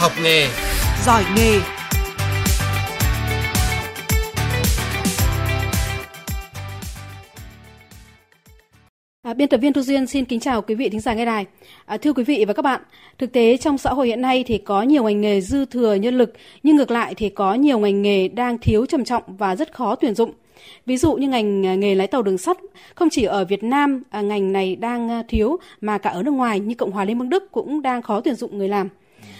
Học nghề, giỏi nghề. À, biên tập viên Thu Duyên xin kính chào quý vị thính giả nghe đài. À, thưa quý vị và các bạn, thực tế trong xã hội hiện nay thì có nhiều ngành nghề dư thừa nhân lực, nhưng ngược lại thì có nhiều ngành nghề đang thiếu trầm trọng và rất khó tuyển dụng. Ví dụ như ngành à, nghề lái tàu đường sắt, không chỉ ở Việt Nam à, ngành này đang à, thiếu mà cả ở nước ngoài như Cộng hòa Liên bang Đức cũng đang khó tuyển dụng người làm.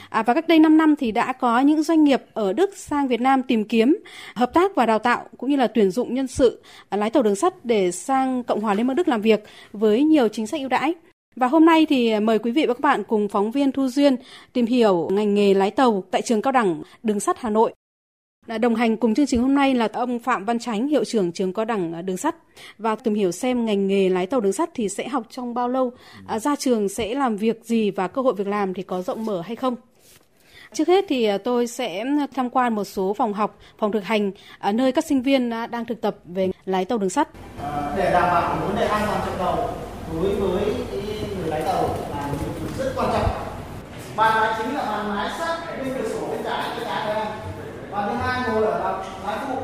À, và cách đây 5 năm thì đã có những doanh nghiệp ở Đức sang Việt Nam tìm kiếm hợp tác và đào tạo cũng như là tuyển dụng nhân sự à, lái tàu đường sắt để sang Cộng hòa Liên bang Đức làm việc với nhiều chính sách ưu đãi. Và hôm nay thì mời quý vị và các bạn cùng phóng viên Thu Duyên tìm hiểu ngành nghề lái tàu tại trường cao đẳng đường sắt Hà Nội. À, đồng hành cùng chương trình hôm nay là ông Phạm Văn Chánh, hiệu trưởng trường cao đẳng à, đường sắt và tìm hiểu xem ngành nghề lái tàu đường sắt thì sẽ học trong bao lâu, à, ra trường sẽ làm việc gì và cơ hội việc làm thì có rộng mở hay không. Trước hết thì à, tôi sẽ tham quan một số phòng học, phòng thực hành ở nơi các sinh viên à, đang thực tập về lái tàu đường sắt. Để đảm bảo vấn đề an toàn chạy tàu đối với người lái tàu là rất quan trọng. Bàn lái chính là bàn lái sát bên cửa sổ bên trái bên trái của em. Và thứ hai ngồi ở lái phụ.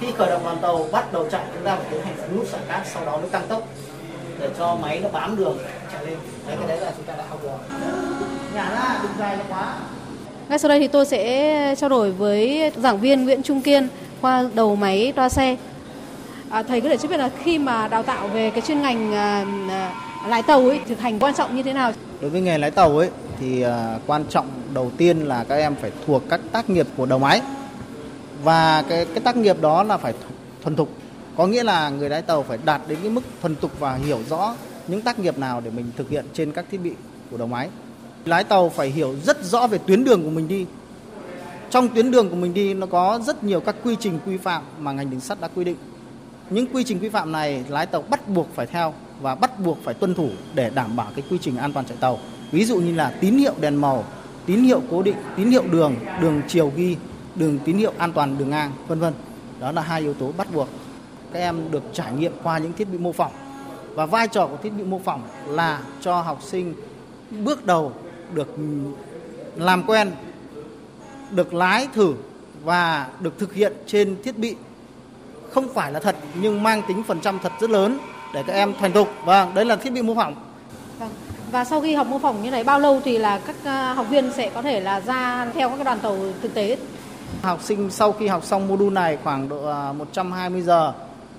Khi khởi động đoàn tàu bắt đầu chạy chúng ta phải tiến hành nút xả cát sau đó mới tăng tốc để cho máy nó bám đường chạy lên. Đấy cái đấy là chúng ta đã học rồi. Nhả ra đừng dài quá ngay sau đây thì tôi sẽ trao đổi với giảng viên Nguyễn Trung Kiên khoa đầu máy toa xe. À, thầy có thể cho biết là khi mà đào tạo về cái chuyên ngành à, à, lái tàu ấy thực hành quan trọng như thế nào? Đối với nghề lái tàu ấy thì à, quan trọng đầu tiên là các em phải thuộc các tác nghiệp của đầu máy và cái cái tác nghiệp đó là phải thuần thục có nghĩa là người lái tàu phải đạt đến cái mức thuần thục và hiểu rõ những tác nghiệp nào để mình thực hiện trên các thiết bị của đầu máy Lái tàu phải hiểu rất rõ về tuyến đường của mình đi. Trong tuyến đường của mình đi nó có rất nhiều các quy trình quy phạm mà ngành đường sắt đã quy định. Những quy trình quy phạm này lái tàu bắt buộc phải theo và bắt buộc phải tuân thủ để đảm bảo cái quy trình an toàn chạy tàu. Ví dụ như là tín hiệu đèn màu, tín hiệu cố định, tín hiệu đường, đường chiều ghi, đường tín hiệu an toàn đường ngang, vân vân. Đó là hai yếu tố bắt buộc. Các em được trải nghiệm qua những thiết bị mô phỏng. Và vai trò của thiết bị mô phỏng là cho học sinh bước đầu được làm quen, được lái thử và được thực hiện trên thiết bị không phải là thật nhưng mang tính phần trăm thật rất lớn để các em thành thục. Vâng, đấy là thiết bị mô phỏng. Vâng. Và sau khi học mô phỏng như này bao lâu thì là các à, học viên sẽ có thể là ra theo các đoàn tàu thực tế? Học sinh sau khi học xong module này khoảng độ 120 à, giờ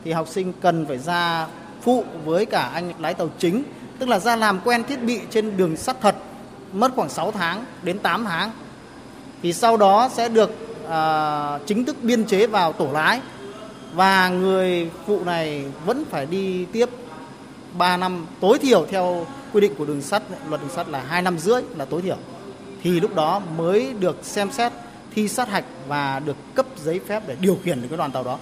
thì học sinh cần phải ra phụ với cả anh lái tàu chính, tức là ra làm quen thiết bị trên đường sắt thật mất khoảng 6 tháng đến 8 tháng thì sau đó sẽ được uh, chính thức biên chế vào tổ lái. Và người phụ này vẫn phải đi tiếp 3 năm tối thiểu theo quy định của đường sắt luật đường sắt là 2 năm rưỡi là tối thiểu. Thì lúc đó mới được xem xét thi sát hạch và được cấp giấy phép để điều khiển được cái đoàn tàu đó.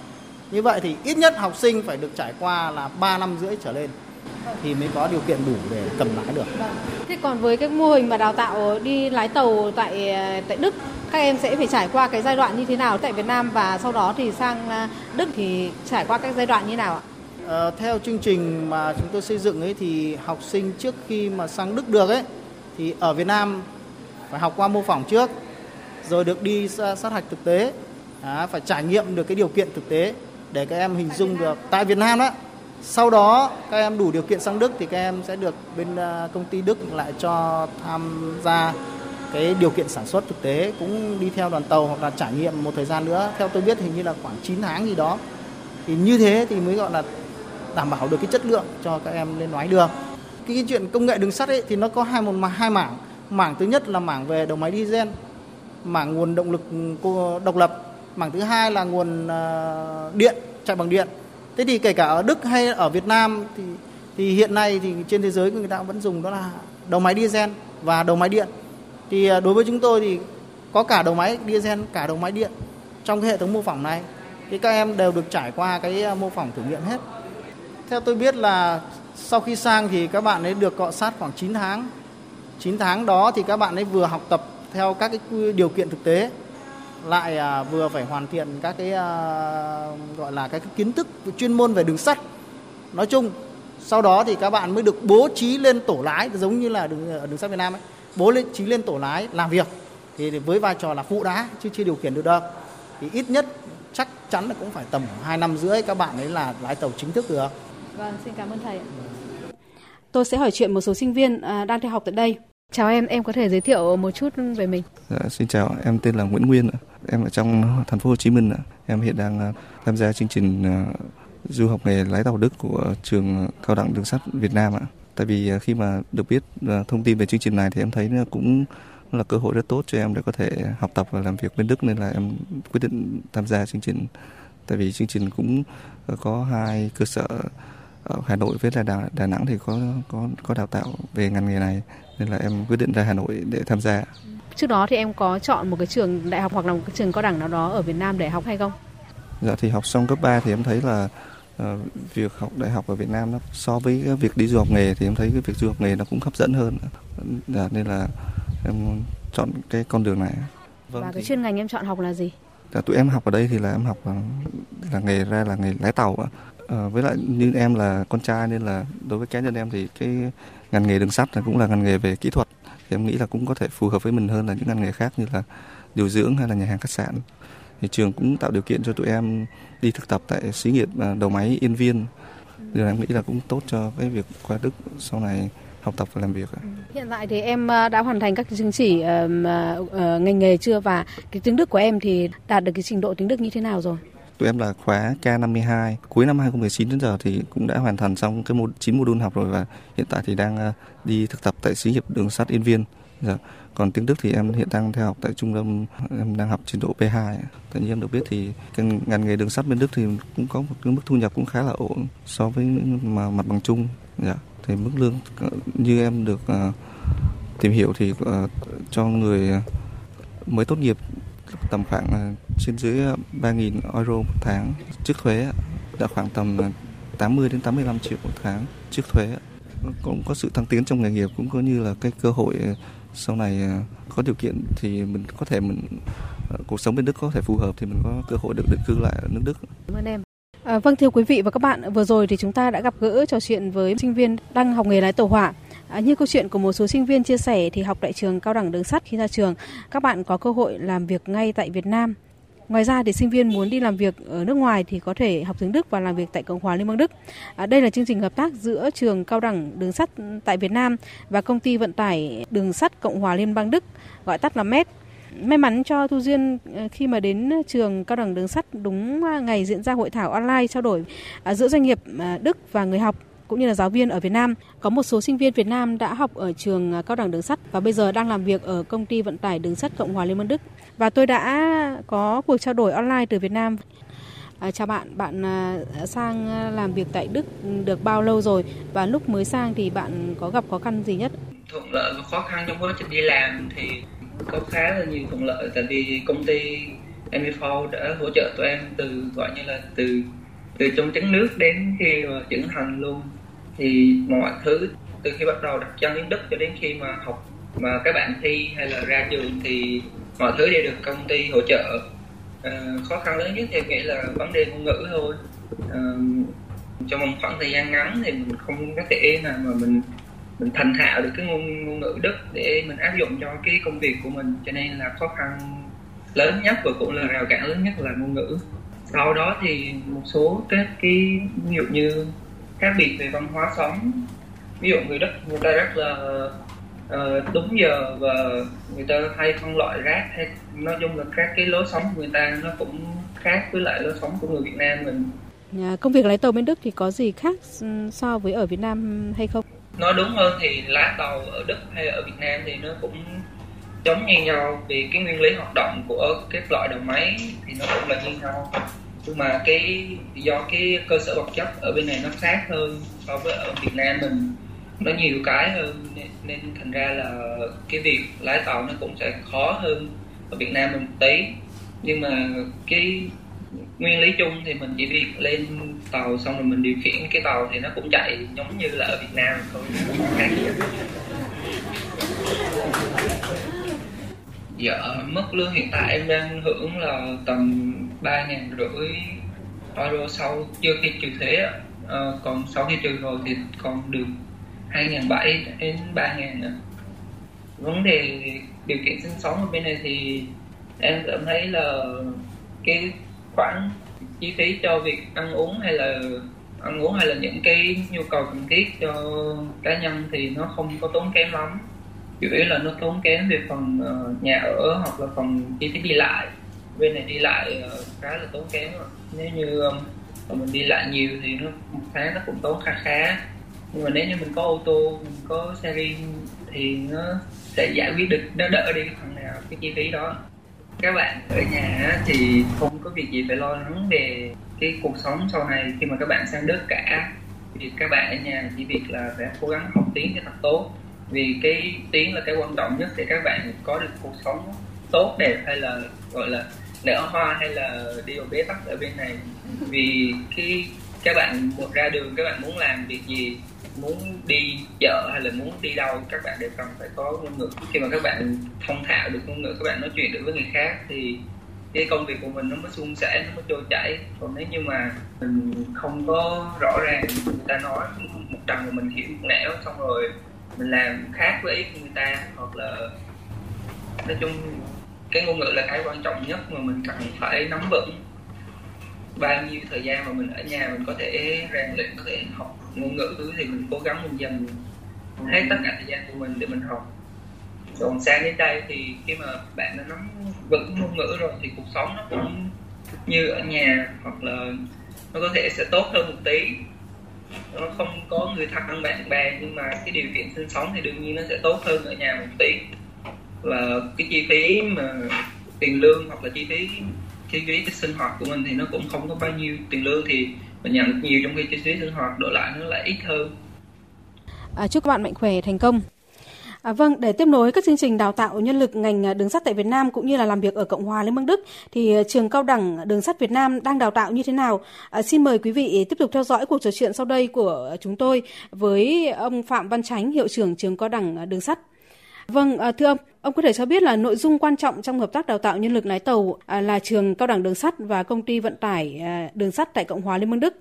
Như vậy thì ít nhất học sinh phải được trải qua là 3 năm rưỡi trở lên thì mới có điều kiện đủ để cầm lái được. Vâng. Thế còn với cái mô hình mà đào tạo đi lái tàu tại tại Đức các em sẽ phải trải qua cái giai đoạn như thế nào tại Việt Nam và sau đó thì sang à, Đức thì trải qua các giai đoạn như nào ạ? À, theo chương trình mà chúng tôi xây dựng ấy thì học sinh trước khi mà sang Đức được ấy thì ở Việt Nam phải học qua mô phỏng trước rồi được đi sát hạch thực tế à, phải trải nghiệm được cái điều kiện thực tế để các em hình dung được tại Việt Nam đó sau đó các em đủ điều kiện sang Đức thì các em sẽ được bên à, công ty Đức lại cho tham gia cái điều kiện sản xuất thực tế cũng đi theo đoàn tàu hoặc là trải nghiệm một thời gian nữa. Theo tôi biết hình như là khoảng 9 tháng gì đó. Thì như thế thì mới gọi là đảm bảo được cái chất lượng cho các em lên nói được. Cái, cái chuyện công nghệ đường sắt ấy thì nó có hai một hai mảng. Mảng thứ nhất là mảng về đầu máy diesel, mảng nguồn động lực ừ, độc lập. Mảng thứ hai là nguồn à, điện chạy bằng điện thế thì kể cả ở Đức hay ở Việt Nam thì thì hiện nay thì trên thế giới người ta vẫn dùng đó là đầu máy diesel và đầu máy điện. Thì à, đối với chúng tôi thì có cả đầu máy diesel, cả đầu máy điện trong cái hệ thống mô phỏng này. Thì các em đều được trải qua cái à, mô phỏng thử nghiệm hết. Theo tôi biết là sau khi sang thì các bạn ấy được cọ sát khoảng 9 tháng. 9 tháng đó thì các bạn ấy vừa học tập theo các cái điều kiện thực tế lại à, vừa phải hoàn thiện các cái à, gọi là các cái kiến thức chuyên môn về đường sắt nói chung sau đó thì các bạn mới được bố trí lên tổ lái giống như là đường ở đường sắt Việt Nam ấy bố trí lên tổ lái làm việc thì với vai trò là phụ đá chứ chưa điều khiển được đâu thì ít nhất chắc chắn là cũng phải tầm 2 năm rưỡi các bạn ấy là lái tàu chính thức được. Vâng, xin cảm ơn thầy. Tôi sẽ hỏi chuyện một số sinh viên à, đang theo học tại đây. Chào em, em có thể giới thiệu một chút về mình. Dạ, xin chào, em tên là Nguyễn Nguyên. Em ở trong thành phố Hồ Chí Minh. Em hiện đang à, tham gia chương trình à, du học nghề lái tàu Đức của trường cao đẳng đường sắt Việt Nam ạ. Tại vì à, khi mà được biết thông tin về chương trình này thì em thấy cũng là cơ hội rất tốt cho em để có thể học tập và làm việc bên Đức nên là em quyết định tham gia chương trình. Tại vì chương trình cũng có hai cơ sở ở Hà Nội với là Đà, Đà Nẵng thì có có có đào tạo về ngành nghề này nên là em quyết định ra Hà Nội để tham gia. Trước đó thì em có chọn một cái trường đại học hoặc là một cái trường cao đẳng nào đó ở Việt Nam để học hay không? Dạ thì học xong cấp 3 thì em thấy là uh, việc học đại học ở Việt Nam nó so với cái việc đi du học nghề thì em thấy cái việc du học nghề nó cũng hấp dẫn hơn. Dạ, nên là em chọn cái con đường này. Vâng, Và cái thì... chuyên ngành em chọn học là gì? Dạ, tụi em học ở đây thì là em học là, là nghề ra là nghề lái tàu À, với lại như em là con trai nên là đối với cá nhân em thì cái ngành nghề đường sắt là cũng là ngành nghề về kỹ thuật thì em nghĩ là cũng có thể phù hợp với mình hơn là những ngành nghề khác như là điều dưỡng hay là nhà hàng khách sạn thì trường cũng tạo điều kiện cho tụi em đi thực tập tại xí nghiệp à, đầu máy Yên Viên điều này em nghĩ là cũng tốt cho cái việc qua Đức sau này học tập và làm việc. Ừ, hiện tại thì em à, đã hoàn thành các chứng chỉ à, ờ, ngành nghề chưa và cái tiếng Đức của em thì đạt được cái trình độ tiếng Đức như thế nào rồi? Tụi em là khóa K52, cuối năm 2019 đến giờ thì cũng đã hoàn thành xong cái một 9 module học rồi và hiện tại thì đang ờ, đi thực tập tại xí nghiệp đường sắt Yên Viên. Dạ. Còn tiếng Đức thì em hiện đang theo học tại trung tâm em đang học trình độ P2. Tự nhiên em được biết thì cái ngành nghề đường sắt bên Đức thì cũng có một cái mức thu nhập cũng khá là ổn so với mà mặt bằng chung. Dạ. Thì mức lương ờ, như em được uh, tìm hiểu thì uh, cho người mới tốt nghiệp tầm khoảng trên dưới 3.000 euro một tháng trước thuế đã khoảng tầm à, 80 đến 85 triệu một tháng trước thuế cũng có sự thăng tiến trong nghề nghiệp cũng có như là cái cơ hội à, sau này à, có điều kiện thì mình có thể mình cuộc sống bên Đức có thể phù hợp thì mình có cơ hội được định cư lại ở nước Đức. Cảm ơn em. À, vâng thưa quý vị và các bạn, vừa rồi thì chúng ta đã gặp gỡ trò chuyện với sinh viên đang học nghề lái tàu hỏa. À, như câu chuyện của một số sinh viên chia sẻ thì học tại trường cao đẳng đường sắt khi ra trường, các bạn có cơ hội làm việc ngay tại Việt Nam. Ngoài ra thì sinh viên muốn đi làm việc ở nước ngoài thì có thể học tiếng Đức và làm việc tại Cộng hòa Liên bang Đức. À, đây là chương trình hợp tác giữa trường cao đẳng đường sắt tại Việt Nam và công ty vận tải đường sắt Cộng hòa Liên bang Đức, gọi tắt là Met May mắn cho Thu Duyên à, khi mà đến trường cao đẳng đường sắt đúng ngày diễn ra hội thảo online trao đổi à, giữa doanh nghiệp à, Đức và người học cũng như là giáo viên ở Việt Nam. Có một số sinh viên Việt Nam đã học ở trường à, cao đẳng đường sắt và bây giờ đang làm việc ở công ty vận tải đường sắt Cộng hòa Liên bang Đức. Và tôi đã có cuộc trao đổi online từ Việt Nam. À, chào bạn, bạn à, sang à, làm việc tại Đức được bao lâu rồi và lúc mới sang thì bạn có gặp khó khăn gì nhất? Thuận lợi và khó khăn trong quá trình đi làm thì có khá là nhiều thuận lợi tại vì công ty MV4 đã hỗ trợ tụi em từ gọi như là từ từ trong trứng nước đến khi mà trưởng thành luôn thì mọi thứ từ khi bắt đầu đặt chân đến đức cho đến khi mà học mà các bạn thi hay là ra trường thì mọi thứ đều được công ty hỗ trợ. À, khó khăn lớn nhất thì nghĩ là vấn đề ngôn ngữ thôi. À, trong một khoảng thời gian ngắn thì mình không có thể nào mà mình mình thành thạo được cái ngôn ngôn ngữ đức để mình áp dụng cho cái công việc của mình. Cho nên là khó khăn lớn nhất và cũng là rào cản lớn nhất là ngôn ngữ. Sau đó thì một số các cái ví dụ như khác biệt về văn hóa sống. Ví dụ người đức người ta rất là uh, đúng giờ và người ta hay phân loại rác hay nói chung là các cái lối sống của người ta nó cũng khác với lại lối sống của người Việt Nam mình. Công việc lái tàu bên Đức thì có gì khác so với ở Việt Nam hay không? Nói đúng hơn thì lái tàu ở Đức hay ở Việt Nam thì nó cũng giống như nhau vì cái nguyên lý hoạt động của các loại đầu máy thì nó cũng là như nhau nhưng mà cái do cái cơ sở vật chất ở bên này nó khác hơn so với ở Việt Nam mình nó nhiều cái hơn nên, nên thành ra là cái việc lái tàu nó cũng sẽ khó hơn ở Việt Nam mình một tí. Nhưng mà cái nguyên lý chung thì mình chỉ việc lên tàu xong rồi mình điều khiển cái tàu thì nó cũng chạy giống như là ở Việt Nam thôi. Khác gì Dạ, mức lương hiện tại em đang hưởng là tầm ba ngàn rưỡi euro sau chưa khi trừ thuế. À, còn sau khi trừ rồi thì còn được hai ngàn bảy đến ba ngàn nữa. vấn đề điều kiện sinh sống ở bên này thì em cảm thấy là cái khoản chi phí cho việc ăn uống hay là ăn uống hay là những cái nhu cầu cần thiết cho cá nhân thì nó không có tốn kém lắm chủ yếu là nó tốn kém về phần ờ, nhà ở hoặc là phần chi phí đi lại bên này đi lại ờ, khá là tốn kém nếu như ờ, mình đi lại nhiều thì nó, một tháng nó cũng tốn khá khá. Nhưng mà nếu như mình có ô tô, mình có xe riêng thì nó sẽ giải quyết được, nó đỡ đi phần nào cái chi phí đó. Các bạn ở nhà thì không có việc gì phải lo lắng về cái cuộc sống sau này khi mà các bạn sang Đức cả. Thì các bạn ở nhà chỉ việc là phải cố gắng học tiếng cho thật tốt. Vì cái tiếng là cái quan trọng nhất để các bạn có được cuộc sống tốt, đẹp hay là, gọi là nở hoa hay là đi vào bế tắc ở bên này? Vì khi các bạn một ra đường, các bạn muốn làm việc gì? Muốn đi chợ hay là muốn đi đâu, các bạn đều cần phải có ngôn ngữ. Khi mà các bạn thông thạo được ngôn ngữ, các bạn nói chuyện được với người khác thì cái công việc của mình nó mới suôn sẻ, nó mới trôi chảy. Còn nếu như mà mình không có rõ ràng người ta nói, một trần mà mình hiểu một nẻo, xong rồi mình làm khác với ý của người ta, hoặc là nói chung cái ngôn ngữ là cái quan trọng nhất mà mình cần phải nắm vững. Bao nhiêu thời gian mà mình ở nhà mình có thể rèn luyện, có thể học ngôn ngữ thì mình cố gắng mình dành hết tất cả thời gian của mình để mình học. Còn sang đến đây thì khi mà bạn đã nắm vững ngôn ngữ rồi thì cuộc sống nó cũng như ở nhà hoặc là nó có thể sẽ tốt hơn một tí. Nó không có người thân, bạn bè, nhưng mà cái điều kiện sinh sống thì đương nhiên nó sẽ tốt hơn ở nhà một tí và cái chi phí mà tiền lương hoặc là chi phí chi phí cái sinh hoạt của mình thì nó cũng không có bao nhiêu tiền lương thì mình nhận được nhiều trong khi chi phí sinh hoạt đổi lại nó lại ít hơn à, chúc các bạn mạnh khỏe thành công À, vâng, để tiếp nối các chương trình đào tạo nhân lực ngành à, đường sắt tại Việt Nam cũng như là làm việc ở Cộng hòa Liên bang Đức thì à, trường cao đẳng đường sắt Việt Nam đang đào tạo như thế nào? À, xin mời quý vị tiếp tục theo dõi cuộc trò chuyện sau đây của chúng tôi với ông Phạm Văn Chánh, hiệu trưởng trường cao đẳng đường sắt. Vâng, à, thưa ông, ông có thể cho biết là nội dung quan trọng trong hợp tác đào tạo nhân lực lái tàu à, là trường cao đẳng đường sắt và công ty vận tải à, đường sắt tại Cộng hòa Liên bang Đức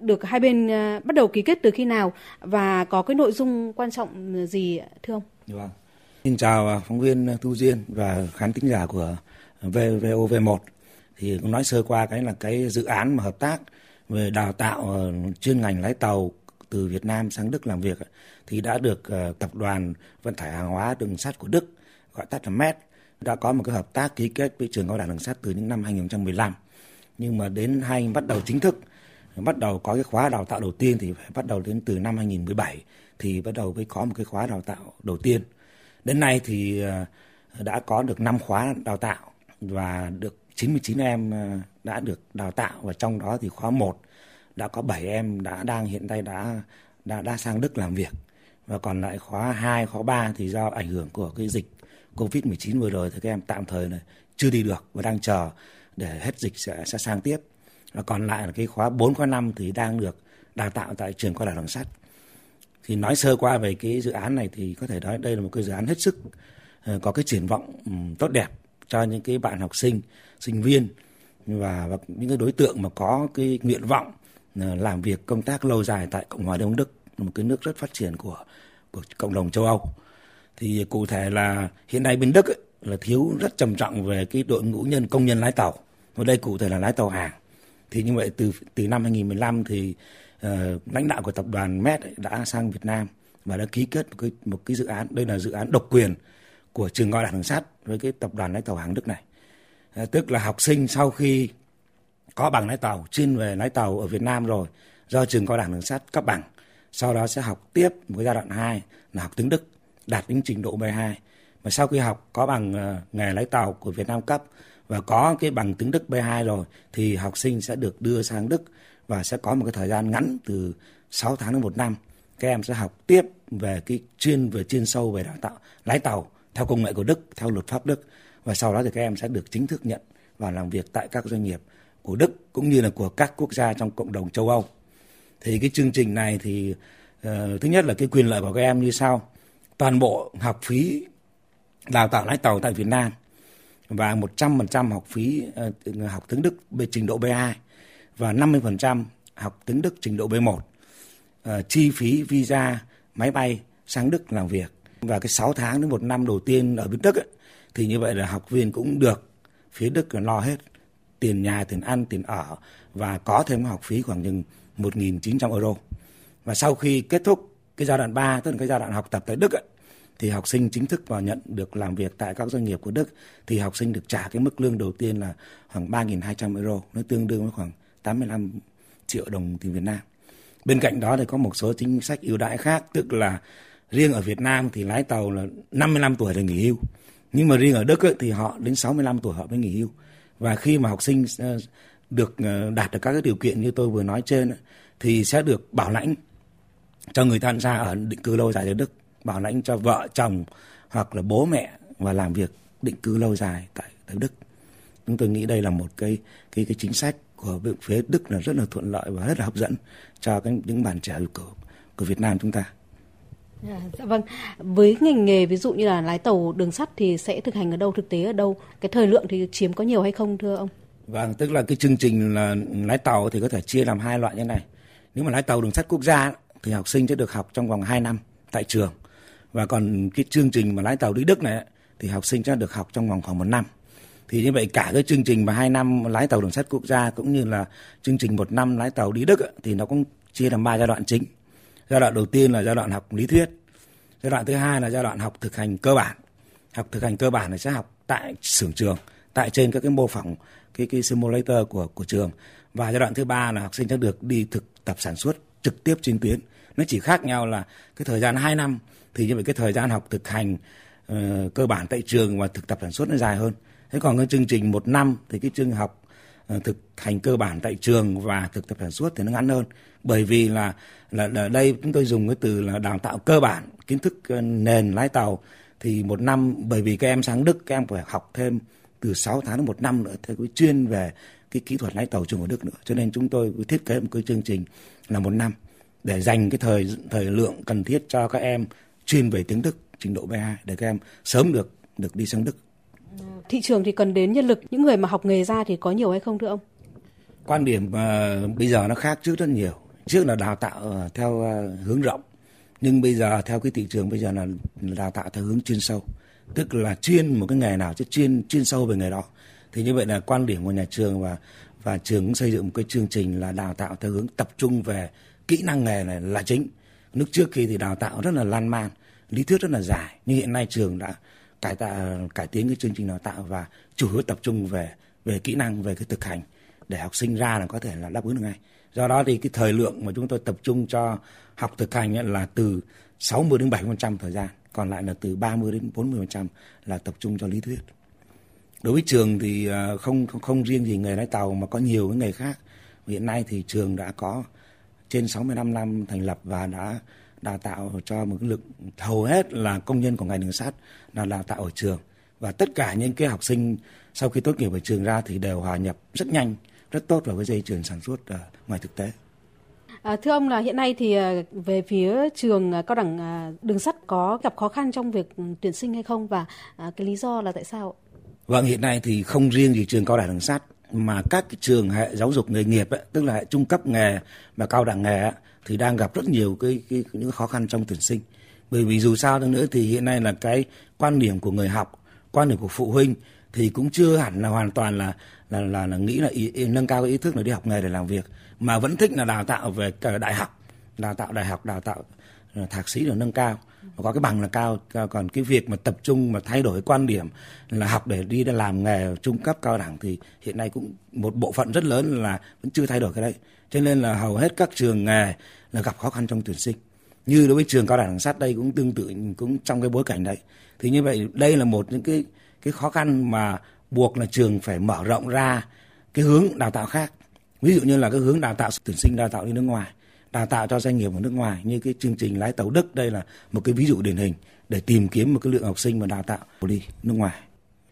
được hai bên bắt đầu ký kết từ khi nào và có cái nội dung quan trọng gì thưa ông? Vâng. Xin chào phóng viên Thu Duyên và khán thính giả của VOV1. Thì cũng nói sơ qua cái là cái dự án mà hợp tác về đào tạo ờ, chuyên ngành lái tàu từ Việt Nam sang Đức làm việc, thì đã được ờ, tập đoàn vận tải hàng hóa đường sắt của Đức, gọi tắt là MET, đã có một cái hợp tác ký kết với trường cao đẳng đường sắt từ những năm 2015 nhưng mà đến hai, bắt đầu chính thức, bắt đầu có cái khóa đào tạo đầu tiên thì phải bắt đầu đến từ năm 2017 thì bắt đầu mới có một cái khóa đào tạo đầu tiên. Đến nay thì ờ, đã có được 5 khóa đào tạo và được 99 em ờ, đã được đào tạo và trong đó thì khóa 1 đã có 7 em đã đang hiện nay đã đã đã sang Đức làm việc và còn lại khóa 2, khóa 3 thì do ảnh hưởng của cái dịch Covid-19 vừa rồi thì các em tạm thời là chưa đi được và đang chờ để hết dịch sẽ, sẽ sang tiếp. Và còn lại là cái khóa 4, khóa 5 thì đang được đào tạo tại trường cao đẳng đường sắt. Thì nói sơ qua về cái dự án này thì có thể nói đây là một cái dự án hết sức ờ, có cái triển vọng tốt đẹp cho những cái bạn học sinh, sinh viên và, và những cái đối tượng mà có cái nguyện vọng Ờ, làm việc công tác lâu dài tại Cộng hòa Đông Đức một cái nước rất phát triển của của cộng đồng châu Âu. Thì cụ thể là hiện nay bên Đức ấy, là thiếu rất trầm trọng về cái đội ngũ nhân công nhân lái tàu. Ở đây cụ thể là lái tàu hàng. Thì như vậy từ từ năm 2015 thì uh, lãnh đạo của tập đoàn MET đã sang Việt Nam và đã ký kết một cái một cái dự án đây là dự án độc quyền của trường cao đẳng đường sắt với cái tập đoàn lái tàu hàng Đức này. Uh, tức là học sinh sau khi có bằng lái tàu chuyên về lái tàu ở Việt Nam rồi. Do trường cao đẳng đường sắt cấp bằng, sau đó sẽ học tiếp một cái giai đoạn 2 là học tiếng Đức, đạt đến trình độ B2 mà sau khi học, có bằng ờ, nghề lái tàu của Việt Nam cấp và có cái bằng tiếng Đức B2 rồi, thì học sinh sẽ được đưa sang Đức và sẽ có một cái thời gian ngắn từ 6 tháng đến một năm. Các em sẽ học tiếp về cái chuyên, về chuyên sâu về đào tạo lái tàu theo công nghệ của Đức, theo luật pháp Đức. Và sau đó thì các em sẽ được chính thức nhận và làm việc tại các doanh nghiệp của Đức cũng như là của các quốc gia trong cộng đồng châu Âu. Thì cái chương trình này thì uh, thứ nhất là cái quyền lợi của các em như sau. Toàn bộ học phí đào tạo lái tàu tại Việt Nam và 100% học phí uh, học tiếng Đức về trình độ B2 và 50% học tiếng Đức trình độ B1 uh, ờ, chi phí visa máy bay sang Đức làm việc. Và cái 6 tháng đến một năm đầu tiên ở bên Đức ấy, thì như vậy là học viên cũng được phía Đức lo hết tiền nhà, tiền ăn, tiền ở và có thêm học phí khoảng chừng 1.900 euro. Và sau khi kết thúc cái giai đoạn 3, tức là cái giai đoạn học tập tại Đức ấy, thì học sinh chính thức vào nhận được làm việc tại các doanh nghiệp của Đức thì học sinh được trả cái mức lương đầu tiên là khoảng 3.200 euro, nó tương đương với khoảng 85 triệu đồng tiền Việt Nam. Bên cạnh đó thì có một số chính sách ưu đãi khác, tức là riêng ở Việt Nam thì lái tàu là 55 tuổi là nghỉ hưu. Nhưng mà riêng ở Đức ấy, thì họ đến 65 tuổi họ mới nghỉ hưu. Và khi mà học sinh ờ, được ờ, đạt được các cái điều kiện như tôi vừa nói trên thì sẽ được bảo lãnh cho người tham gia ở định cư lâu dài ở Đức, bảo lãnh cho vợ chồng hoặc là bố mẹ và làm việc định cư lâu dài tại tại Đức. Chúng tôi nghĩ đây là một cái cái cái chính sách của phía Đức là rất là thuận lợi và rất là hấp dẫn cho cái những bạn trẻ của của Việt Nam chúng ta. À, dạ vâng. Với ngành nghề ví dụ như là lái tàu đường sắt thì sẽ thực hành ở đâu, thực tế ở đâu? Cái thời lượng thì chiếm có nhiều hay không thưa ông? Vâng, tức là cái chương trình là lái tàu thì có thể chia làm hai loại như này. Nếu mà lái tàu đường sắt quốc gia thì học sinh sẽ được học trong vòng 2 năm tại trường. Và còn cái chương trình mà lái tàu đi Đức này thì học sinh sẽ được học trong vòng khoảng một năm. Thì như vậy cả cái chương trình mà hai năm lái tàu đường sắt quốc gia cũng như là chương trình một năm lái tàu đi Đức thì nó cũng chia làm ba giai đoạn chính. Giai đoạn đầu tiên là giai đoạn học lý thuyết. Giai đoạn thứ hai là giai đoạn học thực hành cơ bản. Học thực hành cơ bản là sẽ học tại xưởng trường, tại trên các cái mô phỏng cái cái simulator của của trường. Và giai đoạn thứ ba là học sinh sẽ được đi thực tập sản xuất trực tiếp trên tuyến. Nó chỉ khác nhau là cái thời gian 2 năm thì như vậy cái thời gian học thực hành uh, cơ bản tại trường và thực tập sản xuất nó dài hơn. Thế còn cái chương trình một năm thì cái chương học uh, thực hành cơ bản tại trường và thực tập sản xuất thì nó ngắn hơn. Bởi vì là là ở đây chúng tôi dùng cái từ là đào tạo cơ bản kiến thức uh, nền lái tàu thì một năm bởi vì các em sang Đức các em phải học thêm từ 6 tháng đến một năm nữa theo cái chuyên về cái kỹ thuật lái tàu trường của Đức nữa. Cho nên chúng tôi thiết kế một cái chương trình là một năm để dành cái thời thời lượng cần thiết cho các em chuyên về tiếng Đức trình độ B2 để các em sớm được được đi sang Đức. Thị trường thì cần đến nhân lực, những người mà học nghề ra thì có nhiều hay không thưa ông? Quan điểm uh, bây giờ nó khác trước rất nhiều. Trước là đào tạo ờ, theo ờ, hướng rộng, nhưng bây giờ theo cái thị trường bây giờ là đào tạo theo hướng chuyên sâu, tức là chuyên một cái nghề nào chứ chuyên chuyên sâu về nghề đó. Thì như vậy là quan điểm của nhà trường và và trường cũng xây dựng một cái chương trình là đào tạo theo hướng tập trung về kỹ năng nghề này là chính. Nước trước khi thì đào tạo rất là lan man, lý thuyết rất là dài, nhưng hiện nay trường đã cải tạo cải tiến cái chương trình đào tạo và chủ yếu tập trung về về kỹ năng về cái thực hành để học sinh ra là có thể là đáp ứng được ngay. Do đó thì cái thời lượng mà chúng tôi tập trung cho học thực hành là từ 60 đến 70% thời gian, còn lại là từ 30 đến 40% là tập trung cho lý thuyết. Đối với trường thì à, không không, không riêng gì nghề lái tàu mà có nhiều cái nghề khác. Hiện nay thì trường đã có trên 65 năm thành lập và đã đào tạo cho một cái lực hầu hết là công nhân của ngành đường sắt là đào tạo ở trường và tất cả những cái học sinh sau khi tốt nghiệp ở trường ra thì đều hòa nhập rất nhanh rất tốt vào cái dây chuyền sản xuất ở ngoài thực tế. À, thưa ông là hiện nay thì à, về phía trường à, cao đẳng à, đường sắt có gặp khó khăn trong việc tuyển sinh hay không và cái lý do là tại sao? Vâng, hiện nay thì không riêng gì trường cao đẳng đường sắt mà các trường hệ giáo dục nghề nghiệp ấy, tức là hệ trung cấp nghề và cao đẳng nghề ấy, thì đang gặp rất nhiều cái, cái những khó khăn trong tuyển sinh bởi vì dù sao nữa thì hiện nay là cái quan điểm của người học quan điểm của phụ huynh thì cũng chưa hẳn là hoàn toàn là là là, là nghĩ là ý, ý, nâng cao cái ý thức là đi học nghề để làm việc mà vẫn thích là đào tạo về ờ, đại học đào tạo đại học đào tạo ờ, thạc sĩ để nâng cao. Và có cái bằng là cao còn cái việc mà tập trung mà thay đổi quan điểm là học để đi làm nghề trung cấp cao đẳng thì hiện nay cũng một bộ phận rất lớn là vẫn chưa thay đổi cái đấy. Cho nên là hầu hết các trường nghề là gặp khó khăn trong tuyển sinh. Như đối với trường cao đẳng sát đây cũng tương tự cũng trong cái bối cảnh đấy. Thì như vậy đây là một những cái cái khó khăn mà buộc là trường phải mở rộng ra cái hướng đào tạo khác ví dụ như là cái hướng đào tạo tuyển sinh đào tạo đi nước ngoài, đào tạo cho doanh nghiệp ở nước ngoài như cái chương trình lái tàu Đức, đây là một cái ví dụ điển hình để tìm kiếm một cái lượng học sinh mà đào tạo đi nước ngoài.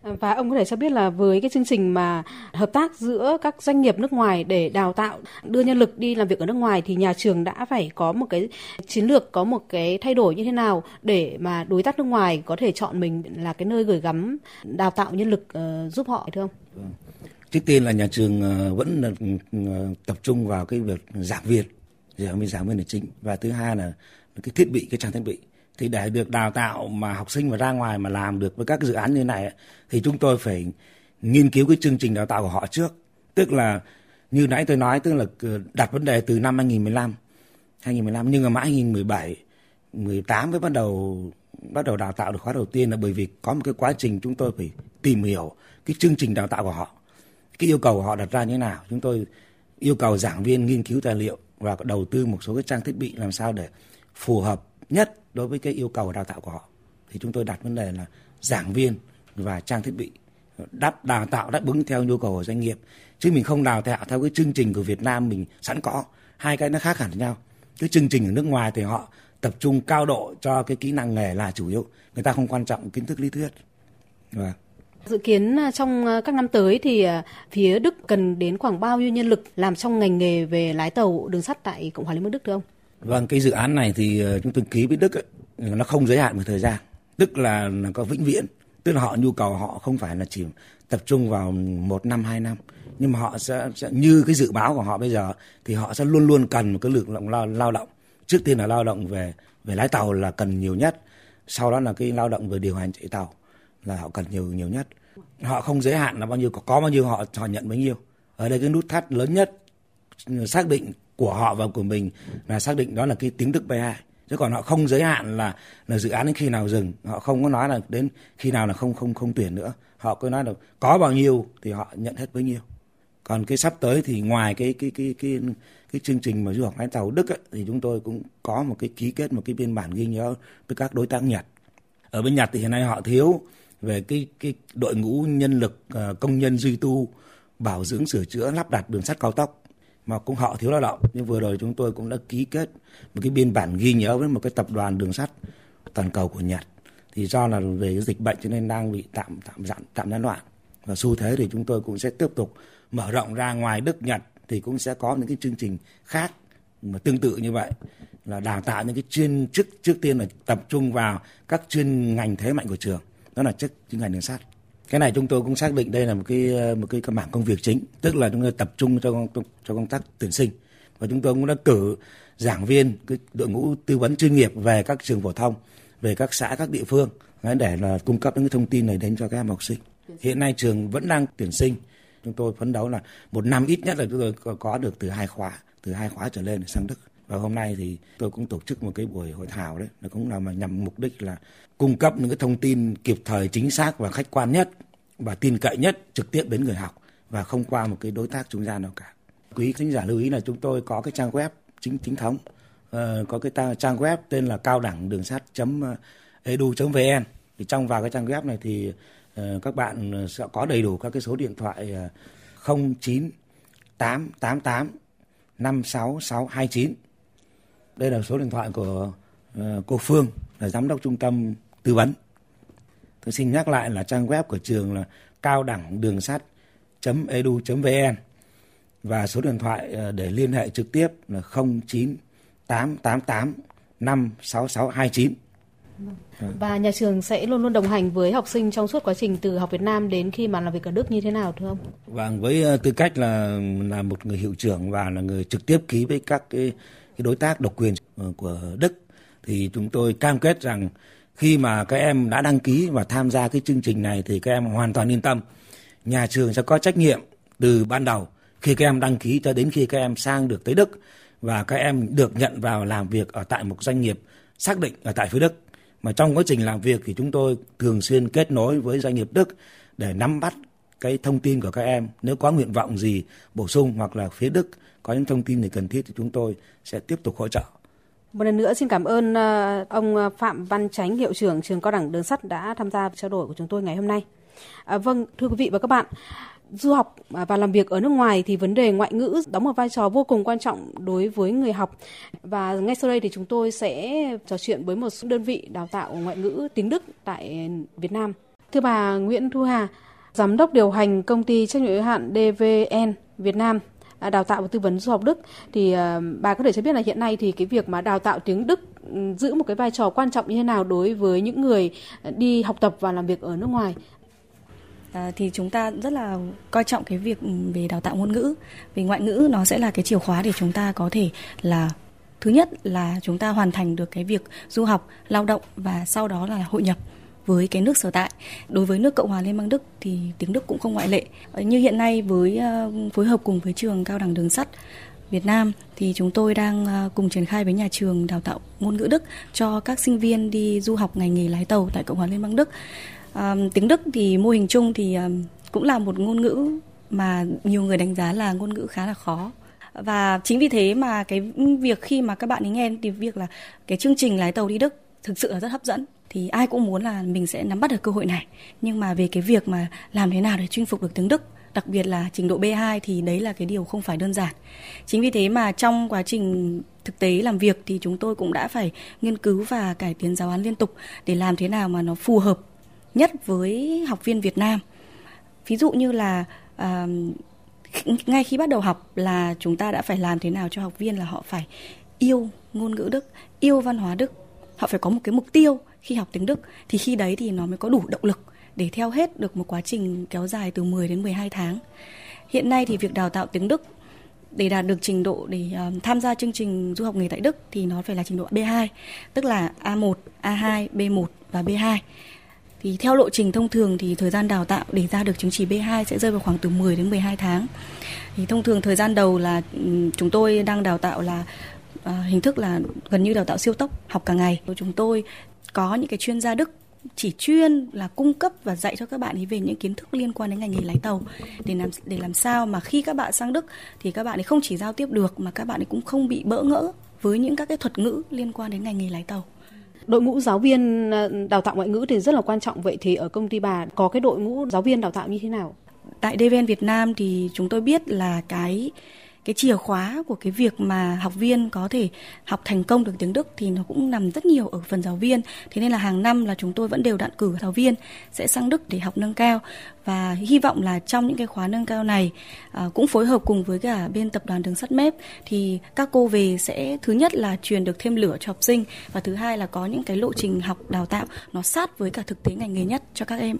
Và ông có thể cho biết là với cái chương trình mà hợp tác giữa các doanh nghiệp nước ngoài để đào tạo đưa nhân lực đi làm việc ở nước ngoài thì nhà trường đã phải có một cái chiến lược có một cái thay đổi như thế nào để mà đối tác nước ngoài có thể chọn mình là cái nơi gửi gắm đào tạo nhân lực uh, giúp họ thưa ông? Vâng. Trước tiên là nhà trường ờ, vẫn là ừ, ờ, tập trung vào cái việc giảng viên giảng viên giảng viên là chính. Và thứ hai là cái thiết bị cái trang thiết bị thì để được đào tạo mà học sinh mà ra ngoài mà làm được với các dự án như này thì chúng tôi phải nghiên cứu cái chương trình đào tạo của họ trước. Tức là như nãy tôi nói, tức là đặt vấn đề từ năm 2015 2015 nhưng mà mãi 2017 18 mới bắt đầu bắt đầu đào tạo được khóa đầu tiên là bởi vì có một cái quá trình chúng tôi phải tìm hiểu cái chương trình đào tạo của họ. Cái yêu cầu của họ đặt ra như thế nào? Chúng tôi yêu cầu giảng viên nghiên cứu tài liệu và đầu tư một số cái trang thiết bị làm sao để phù hợp nhất đối với cái yêu cầu đào tạo của họ. Thì chúng tôi đặt vấn đề là giảng viên và trang thiết bị đáp, đào tạo đáp ứng theo nhu cầu của doanh nghiệp. Chứ mình không đào tạo theo cái chương trình của Việt Nam mình sẵn có. Hai cái nó khác hẳn nhau. Cái chương trình ở nước ngoài thì họ tập trung cao độ cho cái kỹ năng nghề là chủ yếu. Người ta không quan trọng kiến thức lý thuyết. Và Dự kiến à, trong à, các năm tới thì à, phía Đức cần đến khoảng bao nhiêu nhân lực làm trong ngành nghề về lái tàu đường sắt tại Cộng hòa Liên bang Đức thưa ông? Vâng, cái dự án này thì ờ, chúng tôi ký với Đức ấy, nó không giới hạn về thời gian. tức là, nó có vĩnh viễn, tức là họ nhu cầu họ không phải là chỉ tập trung vào một năm hai năm nhưng mà họ sẽ, sẽ như cái dự báo của họ bây giờ thì họ sẽ luôn luôn cần một cái lực lượng lao, lao động. Trước tiên là lao động về về lái tàu là cần nhiều nhất sau đó là cái lao động về điều hành chạy tàu là họ cần nhiều nhiều nhất. Họ không giới hạn là bao nhiêu có, có bao nhiêu họ họ nhận bấy nhiêu. Ở đây cái nút thắt lớn nhất xác định của họ và của mình là xác định đó là cái tính Đức B2 chứ còn họ không giới hạn là là dự án đến khi nào dừng. Họ không có nói là đến khi nào là không không không tuyển nữa. Họ cứ nói là có bao nhiêu thì họ nhận hết bấy nhiêu. Còn cái sắp tới thì ngoài cái cái cái cái cái chương trình mà du học lái tàu Đức ấy, thì chúng tôi cũng có một cái ký kết một cái biên bản ghi nhớ với các đối tác Nhật. Ở bên Nhật thì hiện nay họ thiếu về cái cái đội ngũ nhân lực ờ, công nhân duy tu bảo dưỡng sửa chữa lắp đặt đường sắt cao tốc mà cũng họ thiếu lao động. Nhưng vừa rồi chúng tôi cũng đã ký kết một cái biên bản ghi nhớ với một cái tập đoàn đường sắt toàn cầu của Nhật. Thì do là về cái dịch bệnh cho nên đang bị tạm tạm giãn, tạm gián đoạn. Và xu thế thì chúng tôi cũng sẽ tiếp tục mở rộng ra ngoài Đức, Nhật thì cũng sẽ có những cái chương trình khác mà tương tự như vậy. Là đào tạo những cái chuyên chức trước tiên là tập trung vào các chuyên ngành thế mạnh của trường. Đó là chức, chuyên ngành đường sắt cái này chúng tôi cũng xác định đây là một cái một cái bản công việc chính tức là chúng tôi tập trung cho công, cho công tác tuyển sinh. Và chúng tôi cũng đã cử giảng viên cái đội ngũ tư vấn chuyên nghiệp về các trường phổ thông về các xã các địa phương để là cung cấp những cái thông tin này đến cho các em học sinh. Hiện nay trường vẫn đang tuyển sinh. Chúng tôi phấn đấu là một năm ít nhất là chúng tôi có được từ hai khóa từ hai khóa trở lên sang Đức và hôm nay thì tôi cũng tổ chức một cái buổi hội thảo đấy. Nó cũng là mà nhằm mục đích là cung cấp những cái thông tin kịp thời chính xác và khách quan nhất và tin cậy nhất trực tiếp đến người học và không qua một cái đối tác trung gian nào cả. Quý khán giả lưu ý là chúng tôi có cái trang web chính chính thống. Uh, có cái ta, trang web tên là cao đẳng đường sắt ờ, edu vn. Thì trong vào cái trang web này thì uh, các bạn sẽ có đầy đủ các cái số điện thoại 09 888 56629. Đây là số điện thoại của ờ, cô Phương là giám đốc trung tâm tư vấn. Tôi xin nhắc lại là trang web của trường là cao đẳng đường sắt edu.vn và số điện thoại ờ, để liên hệ trực tiếp là 09 888 56629. Vâng. Và nhà trường sẽ luôn luôn đồng hành với học sinh trong suốt quá trình từ học Việt Nam đến khi mà làm việc ở Đức như thế nào thưa ông? Vâng, với ờ, tư cách là là một người hiệu trưởng và là người trực tiếp ký với các cái, cái đối tác độc quyền ờ, của Đức, thì chúng tôi cam kết rằng khi mà các em đã đăng ký và tham gia cái chương trình này thì các em hoàn toàn yên tâm. Nhà trường sẽ có trách nhiệm từ ban đầu khi các em đăng ký cho đến khi các em sang được tới Đức và các em được nhận vào làm việc ở tại một doanh nghiệp xác định ở tại phía Đức mà trong quá trình làm việc thì chúng tôi thường xuyên kết nối với doanh nghiệp Đức để nắm bắt cái thông tin của các em nếu có nguyện vọng gì bổ sung hoặc là phía Đức có những thông tin gì cần thiết thì chúng tôi sẽ tiếp tục hỗ trợ. Một lần nữa xin cảm ơn à, ông à, Phạm Văn Chánh, hiệu trưởng trường cao đẳng đường sắt đã tham gia trao đổi của chúng tôi ngày hôm nay. À, vâng, thưa quý vị và các bạn, du học à, và làm việc ở nước ngoài thì vấn đề ngoại ngữ đóng một vai trò vô cùng quan trọng đối với người học. Và ngay sau đây thì chúng tôi sẽ trò chuyện với một số đơn vị đào tạo ngoại ngữ tiếng Đức tại Việt Nam. Thưa bà Nguyễn Thu Hà, giám đốc điều hành công ty trách nhiệm hữu hạn DVN Việt Nam À, đào tạo và tư vấn du học Đức. Thì à, bà có thể cho biết là hiện nay thì cái việc mà đào tạo tiếng Đức ừ, giữ một cái vai trò quan trọng như thế nào đối với những người đi học tập và làm việc ở nước ngoài? À, thì chúng ta rất là coi trọng cái việc về đào tạo ngôn ngữ vì ngoại ngữ. Nó sẽ là cái chìa khóa để chúng ta có thể là thứ nhất là chúng ta hoàn thành được cái việc du học, lao động và sau đó là hội nhập với cái nước sở tại. Đối với nước Cộng hòa Liên bang Đức thì tiếng Đức cũng không ngoại lệ. Như hiện nay với ờ, phối hợp cùng với trường cao đẳng đường sắt Việt Nam thì chúng tôi đang ờ, cùng triển khai với nhà trường đào tạo ngôn ngữ Đức cho các sinh viên đi du học ngành nghề lái tàu tại Cộng hòa Liên bang Đức. À, tiếng Đức thì mô hình chung thì cũng là một ngôn ngữ mà nhiều người đánh giá là ngôn ngữ khá là khó và chính vì thế mà cái việc khi mà các bạn ấy nghe thì việc là cái chương trình lái tàu đi Đức thực sự là rất hấp dẫn thì ai cũng muốn là mình sẽ nắm bắt được cơ hội này nhưng mà về cái việc mà làm thế nào để chinh phục được tiếng Đức đặc biệt là trình độ B2 thì đấy là cái điều không phải đơn giản. Chính vì thế mà trong quá trình thực tế làm việc thì chúng tôi cũng đã phải nghiên cứu và cải tiến giáo án liên tục để làm thế nào mà nó phù hợp nhất với học viên Việt Nam. Ví dụ như là à, ngay khi bắt đầu học là chúng ta đã phải làm thế nào cho học viên là họ phải yêu ngôn ngữ Đức, yêu văn hóa Đức. Họ phải có một cái mục tiêu khi học tiếng Đức thì khi đấy thì nó mới có đủ động lực để theo hết được một quá trình kéo dài từ 10 đến 12 tháng. Hiện nay thì việc đào tạo tiếng Đức để đạt được trình độ để uh, tham gia chương trình du học nghề tại Đức thì nó phải là trình độ B2, tức là A1, A2, B1 và B2. Thì theo lộ trình thông thường thì thời gian đào tạo để ra được chứng chỉ B2 sẽ rơi vào khoảng từ 10 đến 12 tháng. Thì thông thường thời gian đầu là ừ, chúng tôi đang đào tạo là À, hình thức là gần như đào tạo siêu tốc, học cả ngày. Chúng tôi có những cái chuyên gia Đức chỉ chuyên là cung cấp và dạy cho các bạn ấy về những kiến thức liên quan đến ngành nghề lái tàu để làm để làm sao mà khi các bạn sang Đức thì các bạn ấy không chỉ giao tiếp được mà các bạn ấy cũng không bị bỡ ngỡ với những các cái thuật ngữ liên quan đến ngành nghề lái tàu. Đội ngũ giáo viên ờ, đào tạo ngoại ngữ thì rất là quan trọng vậy thì ở công ty bà có cái đội ngũ giáo viên đào tạo như thế nào? Tại DVN Việt Nam thì chúng tôi biết là cái cái chìa khóa của cái việc mà học viên có thể học thành công được tiếng Đức thì nó cũng nằm rất nhiều ở phần giáo viên. Thế nên là hàng năm là chúng tôi vẫn đều đặn cử giáo viên sẽ sang Đức để học nâng cao và hy vọng là trong những cái khóa nâng cao này à, cũng phối hợp cùng với cả bên tập đoàn đường sắt MEP thì các cô về sẽ thứ nhất là truyền được thêm lửa cho học sinh và thứ hai là có những cái lộ trình học đào tạo nó sát với cả thực tế ngành nghề nhất cho các em.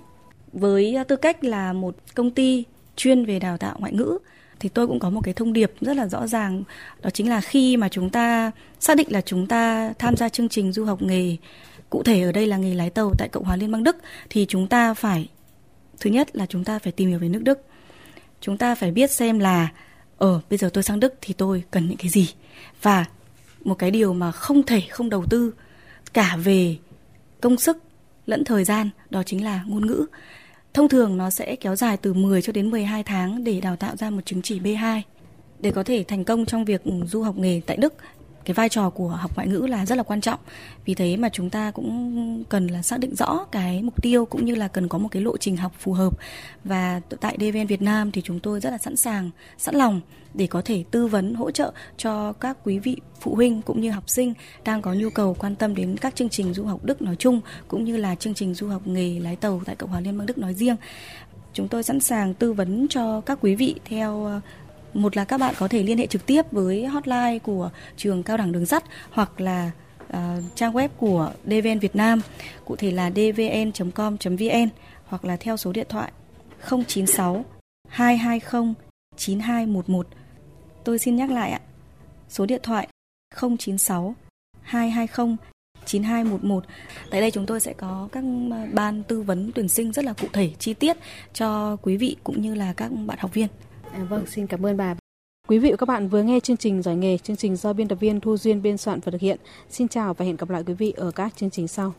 Với tư cách là một công ty chuyên về đào tạo ngoại ngữ thì tôi cũng có một cái thông điệp rất là rõ ràng. Đó chính là khi mà chúng ta xác định là chúng ta tham gia chương trình du học nghề cụ thể ở đây là nghề lái tàu tại Cộng hòa Liên bang Đức thì chúng ta phải thứ nhất là chúng ta phải tìm hiểu về nước Đức. Chúng ta phải biết xem là ở ờ, bây giờ tôi sang Đức thì tôi cần những cái gì? Và một cái điều mà không thể không đầu tư cả về công sức lẫn thời gian đó chính là ngôn ngữ. Thông thường nó sẽ kéo dài từ 10 cho đến 12 tháng để đào tạo ra một chứng chỉ B2. Để có thể thành công trong việc ừ, du học nghề tại Đức cái vai trò của học ngoại ngữ là rất là quan trọng. Vì thế mà chúng ta cũng cần là xác định rõ cái mục tiêu cũng như là cần có một cái lộ trình học phù hợp. Và tại DVN Việt Nam thì chúng tôi rất là sẵn sàng, sẵn lòng để có thể tư vấn, hỗ trợ cho các quý vị phụ huynh cũng như học sinh đang có nhu cầu quan tâm đến các chương trình du học Đức nói chung cũng như là chương trình du học nghề lái tàu tại Cộng hòa Liên bang Đức nói riêng. Chúng tôi sẵn sàng tư vấn cho các quý vị theo một là các bạn có thể liên hệ trực tiếp với hotline của trường cao đẳng đường sắt hoặc là uh, trang web của DVN Việt Nam, cụ thể là dvn.com.vn hoặc là theo số điện thoại 096 220 9211. Tôi xin nhắc lại ạ. Số điện thoại 096 220 9211. Tại đây chúng tôi sẽ có các ban tư vấn tuyển sinh rất là cụ thể, chi tiết cho quý vị cũng như là các bạn học viên. À, vâng, xin cảm ơn bà. Quý vị và các bạn vừa nghe chương trình Giỏi nghề, chương trình do biên tập viên Thu Duyên biên soạn và thực hiện. Xin chào và hẹn gặp lại quý vị ở các chương trình sau.